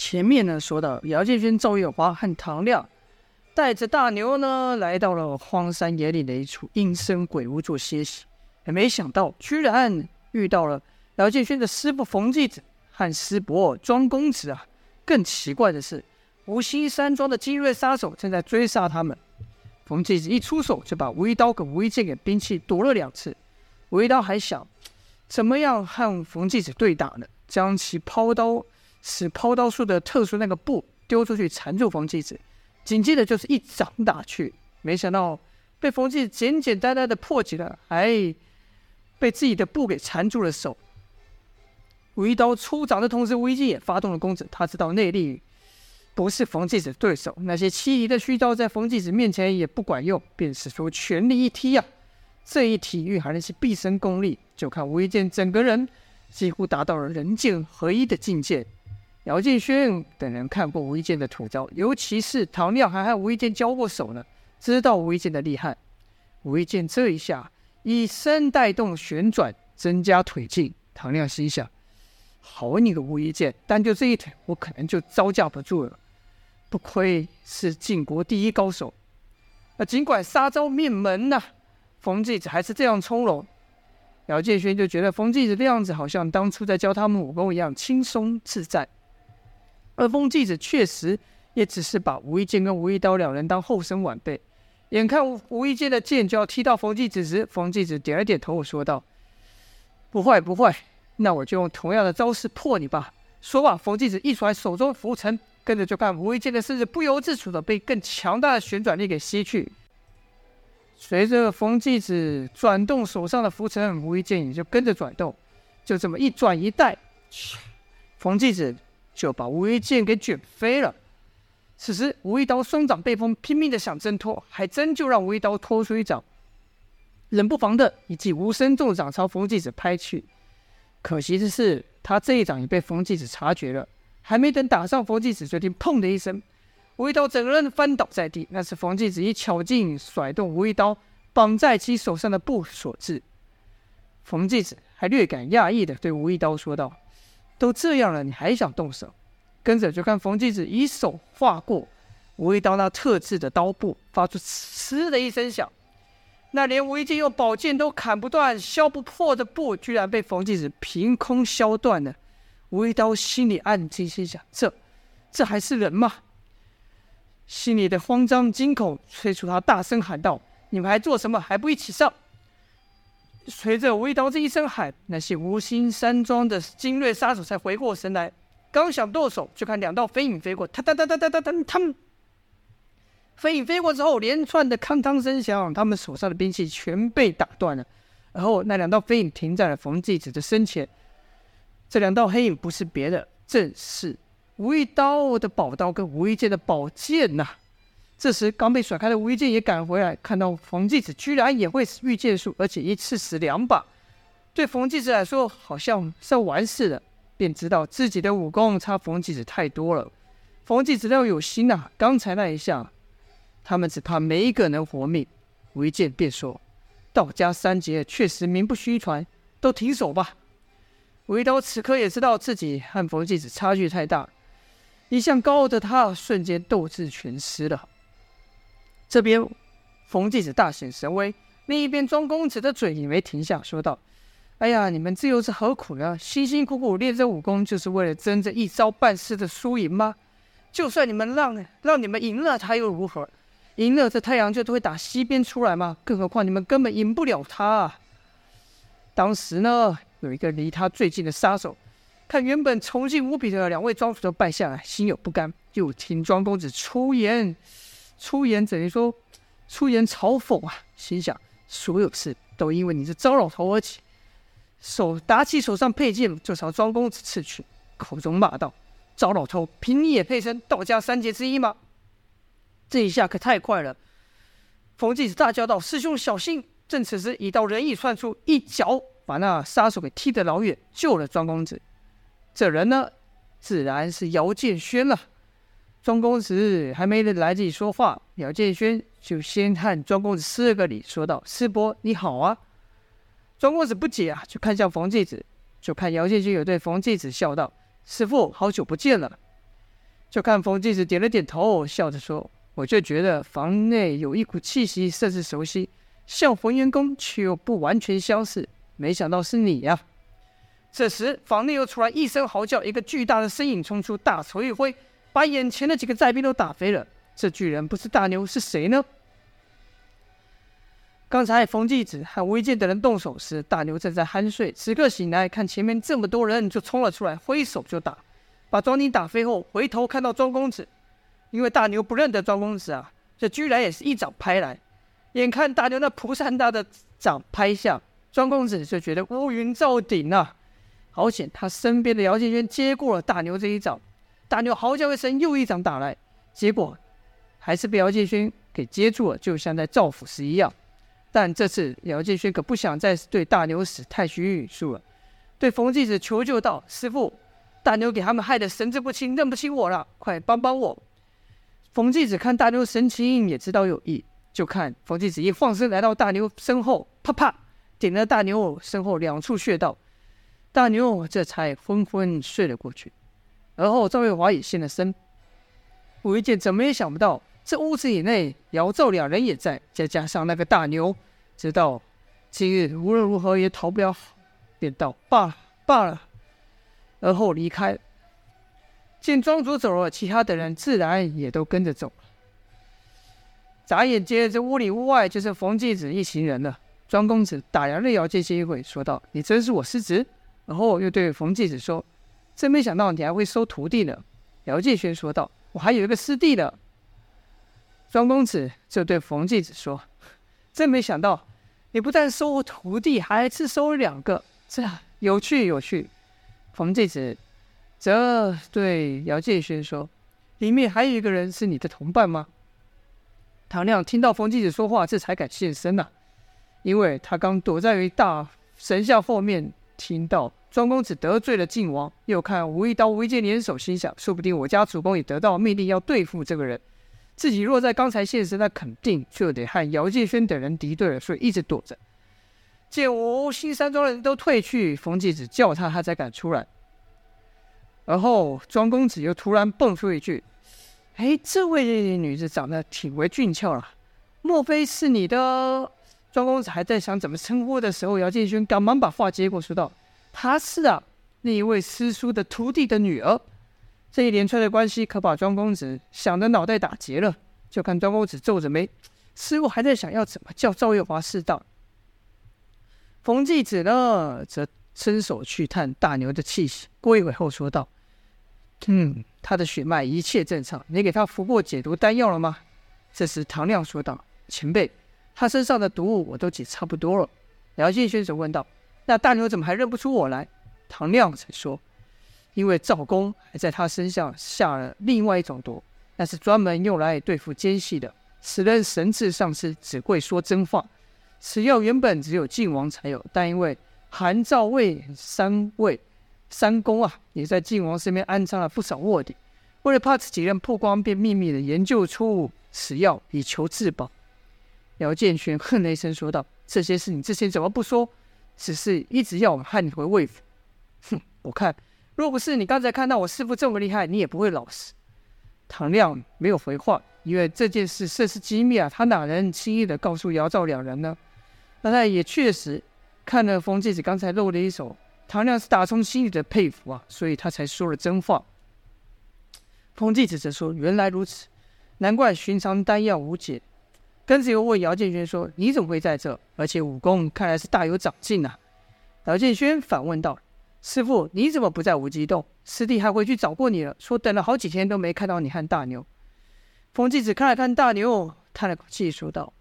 前面呢说到，姚建轩、赵月华和唐亮带着大牛呢来到了荒山野岭的一处阴森鬼屋做歇息，也没想到居然遇到了姚建轩的师傅冯继子和师伯庄公子啊！更奇怪的是，无锡山庄的精锐杀手正在追杀他们。冯继子一出手就把吴一刀跟吴一剑给兵器夺了两次。吴一刀还想怎么样和冯继子对打呢？将其抛刀。使抛刀术的特殊那个布丢出去缠住冯继子，紧接着就是一掌打去，没想到被冯继简简单单的破解了，还被自己的布给缠住了手。吴一刀出掌的同时，吴一剑也发动了攻势，他知道内力不是冯继子对手，那些欺敌的虚招在冯继子面前也不管用，便使出全力一踢呀、啊！这一踢蕴含的是毕生功力，就看吴一剑整个人几乎达到了人剑合一的境界。姚建勋等人看过吴一剑的土招，尤其是唐亮还和吴一剑交过手呢，知道吴一剑的厉害。吴一剑这一下以身带动旋转，增加腿劲。唐亮心想：好你个吴一剑，单就这一腿，我可能就招架不住了。不亏是晋国第一高手。那尽管杀招灭门呐、冯继子还是这样从容。姚建勋就觉得冯继子的样子好像当初在教他们武功一样轻松自在。而冯继子确实也只是把吴一剑跟吴一刀两人当后生晚辈。眼看吴一剑的剑就要踢到冯继子时，冯继子点了点头，说道：“不会不会，那我就用同样的招式破你吧。”说罢，冯继子一甩手中拂尘，跟着就看吴一剑的身子不由自主的被更强大的旋转力给吸去。随着冯继子转动手上的浮尘，吴一剑也就跟着转动，就这么一转一带，冯继子。就把吴一剑给卷飞了。此时，吴一刀双掌被封，拼命的想挣脱，还真就让吴一刀拖出一掌，冷不防的一记无声重掌朝冯继子拍去。可惜的是，他这一掌也被冯继子察觉了，还没等打上冯继子，就听“砰”的一声，吴一刀整个人翻倒在地。那是冯继子以巧劲甩动吴一刀绑在其手上的布所致。冯继子还略感讶异的对吴一刀说道。都这样了，你还想动手？跟着就看冯继子以手划过吴一刀那特制的刀布，发出“呲”的一声响。那连吴一剑用宝剑都砍不断、削不破的布，居然被冯继子凭空削断了。吴一刀心里暗惊，心想：这、这还是人吗？心里的慌张惊恐催促他大声喊道：“你们还做什么？还不一起上！”随着吴一刀这一声喊，那些无心山庄的精锐杀手才回过神来，刚想动手，就看两道飞影飞过，哒哒哒哒哒哒哒，他们飞影飞过之后，连串的铿锵声响，他们手上的兵器全被打断了。而后那两道飞影停在了冯继子的身前，这两道黑影不是别的，正是吴一刀的宝刀跟吴一剑的宝剑呐。这时，刚被甩开的吴一剑也赶回来，看到冯继子居然也会使御剑术，而且一次死两把，对冯继子来说好像是要完事了，便知道自己的武功差冯继子太多了。冯继子要有心呐、啊，刚才那一下，他们只怕没一个能活命。吴一剑便说：“道家三杰确实名不虚传，都停手吧。”吴一刀此刻也知道自己和冯继子差距太大，一向高傲的他瞬间斗志全失了。这边，冯继子大显神威；另一边，庄公子的嘴也没停下，说道：“哎呀，你们这又是何苦呢？辛辛苦苦练这武功，就是为了争这一招半式的输赢吗？就算你们让让你们赢了他又如何？赢了这太阳就都会打西边出来吗？更何况你们根本赢不了他啊！”当时呢，有一个离他最近的杀手，看原本崇敬无比的两位庄主都败下来，心有不甘，又听庄公子出言。出言等于说，出言嘲讽啊！心想所有事都因为你这糟老头而起，手打起手上佩剑就朝庄公子刺去，口中骂道：“糟老头，凭你也配称道家三杰之一吗？”这一下可太快了！冯继子大叫道：“师兄小心！”正此时，一道人影窜出，一脚把那杀手给踢得老远，救了庄公子。这人呢，自然是姚建轩了。庄公子还没来得及说话，姚建轩就先和庄公子施了个礼，说道：“师伯你好啊。”庄公子不解啊，就看向冯继子，就看姚建轩有对冯继子笑道：“师傅好久不见了。”就看冯继子点了点头，笑着说：“我就觉得房内有一股气息，甚是熟悉，像浑元宫，却又不完全相似。没想到是你呀！”这时，房内又传来一声嚎叫，一个巨大的身影冲出，大手一挥，把眼前的几个寨兵都打飞了。这巨人不是大牛是谁呢？刚才冯继子和吴一剑等人动手时，大牛正在酣睡。此刻醒来，看前面这么多人，就冲了出来，挥手就打，把庄宁打飞后，回头看到庄公子，因为大牛不认得庄公子啊，这居然也是一掌拍来。眼看大牛那菩萨大的掌拍下，庄公子就觉得乌云罩顶啊！好险，他身边的姚建轩接过了大牛这一掌，大牛嚎叫一声，又一掌打来，结果还是被姚建勋给接住了，就像在照腐时一样。但这次姚建勋可不想再对大牛使太虚语术了，对冯继子求救道：“师傅，大牛给他们害得神志不清，认不清我了，快帮帮我！”冯继子看大牛神情，也知道有意，就看冯继子一放身来到大牛身后，啪啪点了大牛身后两处穴道，大牛这才昏昏睡了过去。而后赵月华也现了身，吴一剑怎么也想不到。这屋子以内，姚赵两人也在，再加上那个大牛，知道今日无论如何也逃不了，便道罢了罢了，而后离开。见庄主走了，其他的人自然也都跟着走了。眨眼间，这屋里屋外就是冯继子一行人了。庄公子打量了姚建轩一会，说道：“你真是我师侄。”然后又对冯继子说：“真没想到你还会收徒弟呢。”姚建轩说道：“我还有一个师弟呢。”庄公子就对冯继子说：“真没想到，你不但收徒弟，还是收了两个，这有趣有趣。”冯继子则对姚建轩说：“里面还有一个人是你的同伴吗？”唐亮听到冯继子说话，这才敢现身呐、因为他刚躲在一大神像后面，听到庄公子得罪了晋王，又看吴一刀、吴一剑联手，心想：说不定我家主公也得到命令要对付这个人。自己若在刚才现身，那肯定就得和姚建轩等人敌对了，所以一直躲着。见吴新山庄的人都退去，冯继子叫他，他才敢出来。而后庄公子又突然蹦出一句：“哎，这位女子长得挺为俊俏了，莫非是你的？”庄公子还在想怎么称呼的时候，姚建轩赶忙把话接过，说道：“她是啊，那一位师叔的徒弟的女儿。”这一连串的关系可把庄公子想得脑袋打结了。就看庄公子皱着眉，似乎还在想要怎么叫赵月华适当。冯继子呢，则伸手去探大牛的气息，过一会后说道：“嗯，他的血脉一切正常。你给他服过解毒丹药了吗？”这时唐亮说道：“前辈，他身上的毒物我都解差不多了。”姚建轩则问道：“那大牛怎么还认不出我来？”唐亮才说。因为赵公还在他身上下了另外一种毒，那是专门用来对付奸细的。此人神智丧失，只会说真话。此药原本只有晋王才有，但因为韩、赵、魏三位三公啊，也在晋王身边安插了不少卧底。为了怕此几人曝光，便秘密的研究出此药以求自保。姚建轩哼了一声，说道：“这些事你之前怎么不说？只是一直要我和你回魏府。哼，我看。”若不是你刚才看到我师父这么厉害，你也不会老实。唐亮没有回话，因为这件事甚是机密啊，他哪能轻易的告诉姚赵两人呢？那他也确实看了冯继子刚才露的一手，唐亮是打从心里的佩服啊，所以他才说了真话。冯继子则说：“原来如此，难怪寻常丹药无解。”跟子又问姚建轩说：“你怎么会在这？而且武功看来是大有长进啊。”姚建轩反问道。师傅，你怎么不在无极洞？师弟还回去找过你了，说等了好几天都没看到你和大牛。冯继子看了看大牛，叹了口气，说道：“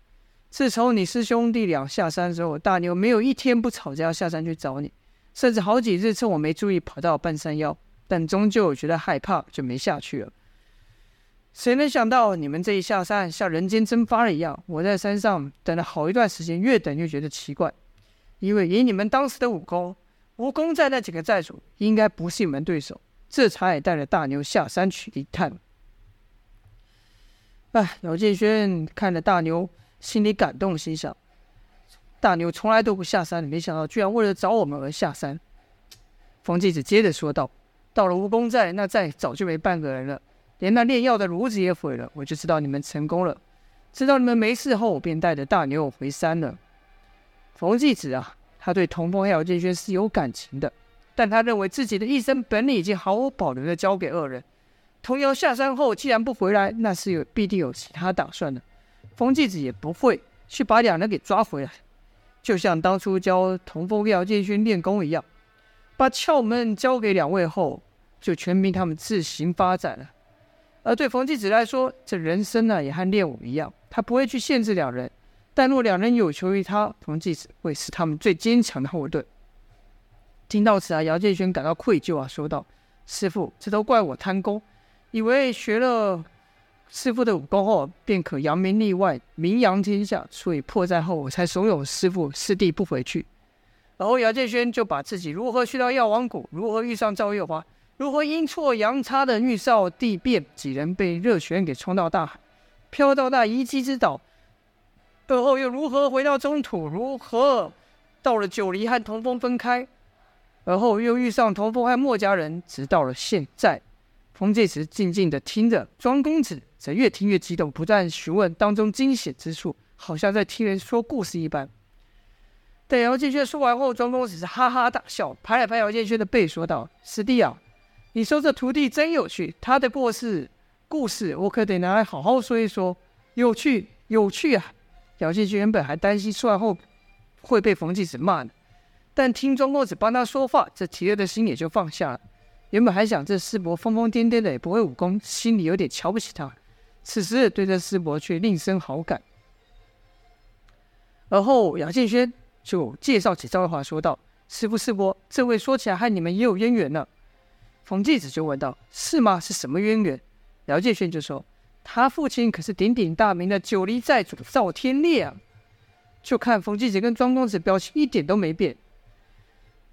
自从你师兄弟俩下山之后，大牛没有一天不吵着要下山去找你，甚至好几日趁我没注意跑到半山腰，但终究觉得害怕，就没下去了。谁能想到你们这一下山，像人间蒸发了一样？我在山上等了好一段时间，越等越觉得奇怪，因为以你们当时的武功。”蜈蚣寨那几个寨主应该不是你们对手，这才带着大牛下山去一探。哎，姚建轩看着大牛，心里感动，心想：大牛从来都不下山，没想到居然为了找我们而下山。冯继子接着说道：“到了蜈蚣寨，那寨早就没半个人了。连那炼药的炉子也毁了，我就知道你们成功了。知道你们没事后，我便带着大牛回山了。冯继子啊，他对童风和姚建轩是有感情的，但他认为自己的一身本领已经毫无保留的交给二人。童瑶下山后，既然不回来，那是有必定有其他打算的。冯继子也不会去把两人给抓回来，就像当初教童风和姚建勋练功一样，把窍门交给两位后，就全凭他们自行发展了。而对冯继子来说，这人生呢、啊、也和练武一样，他不会去限制两人，但若两人有求于他，冯继子会是他们最坚强的后盾。听到此啊，姚建轩感到愧疚啊，说道：“师父，这都怪我贪功。”以为学了师傅的武功后，便可扬名立万、名扬天下，所以破战后我才怂恿师傅师弟不回去。然后姚建轩就把自己如何去到药王谷，如何遇上赵月华，如何阴错阳差的遇上地变，几人被热泉给冲到大海，飘到那遗迹之岛，而后又如何回到中土，如何到了九黎和童风分开，而后又遇上童风和墨家人，直到了现在。冯介石静静地听着，庄公子则越听越激动，不断询问当中惊险之处，好像在听人说故事一般。等姚建轩说完后，庄公子是哈哈大笑，拍了拍姚建轩的背，说道：“师弟啊，你收这徒弟真有趣，他的过世故事我可得拿来好好说一说，有趣有趣啊！”姚建轩原本还担心出来后会被冯介石骂呢，但听庄公子帮他说话，这提了的心也就放下了。原本还想这师伯疯疯癫癫的也不会武功，心里有点瞧不起他。此时对这师伯却另生好感。而后姚建轩就介绍起赵月华，说道：“师傅师伯，这位说起来和你们也有渊源呢。”冯继子就问道：“是吗？是什么渊源？”姚建轩就说：“他父亲可是鼎鼎大名的九黎寨主赵天烈啊。”就看冯继子跟庄公子表情一点都没变，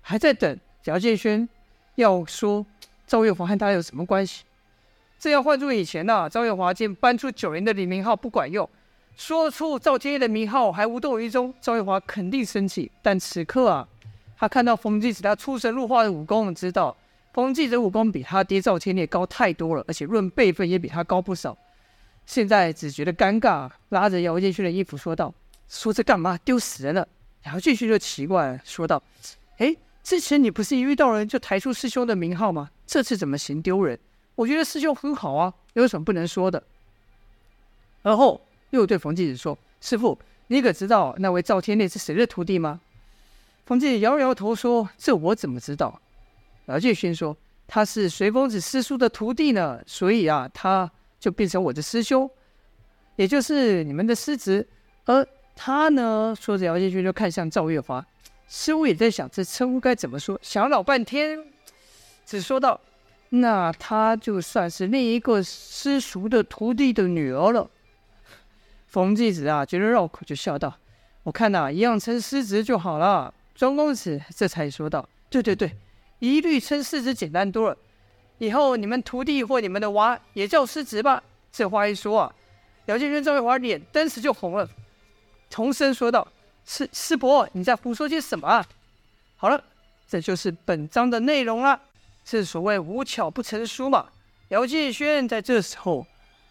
还在等姚建轩。要说赵月华和他有什么关系？这要换做以前呐、啊，赵月华见搬出九黎的李明浩不管用，说出赵天烈的名号还无动于衷，赵月华肯定生气。但此刻啊，他看到冯继子他出神入化的武功，知道冯继子武功比他爹赵天烈高太多了，而且论辈分也比他高不少。现在只觉得尴尬，拉着姚建勋的衣服说道：“说这干嘛？丢死人了！”姚建勋就奇怪，说道：“哎。”之前你不是一遇到人就抬出师兄的名号吗？这次怎么嫌丢人？我觉得师兄很好啊，有什么不能说的？而后又对冯继子说：“师傅，你可知道那位赵天烈是谁的徒弟吗？”冯继子摇摇头说：“这我怎么知道？”姚建勋说：“他是随风子师叔的徒弟呢，所以啊，他就变成我的师兄，也就是你们的师侄。而他呢，说着，姚建勋就看向赵月华。似乎也在想这称呼该怎么说，想了老半天，只说道：“那他就算是另一个师叔的徒弟的女儿了。”冯继子啊，觉得绕口就笑道：“我看呐、一样称师侄就好了。”庄公子这才说道：“对对对，一律称师侄简单多了。以后你们徒弟或你们的娃也叫师侄吧。”这话一说啊，姚建轩、赵月华脸当时就红了，重声说道。师师伯，你在胡说些什么啊？好了，这就是本章的内容了。正所谓无巧不成书嘛。姚建轩在这时候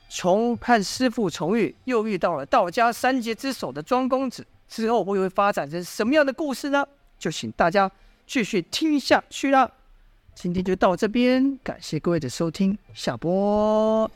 从和师父重遇，又遇到了道家三杰之首的庄公子，之后会会发展成什么样的故事呢？就请大家继续听下去啦。今天就到这边，感谢各位的收听，下播。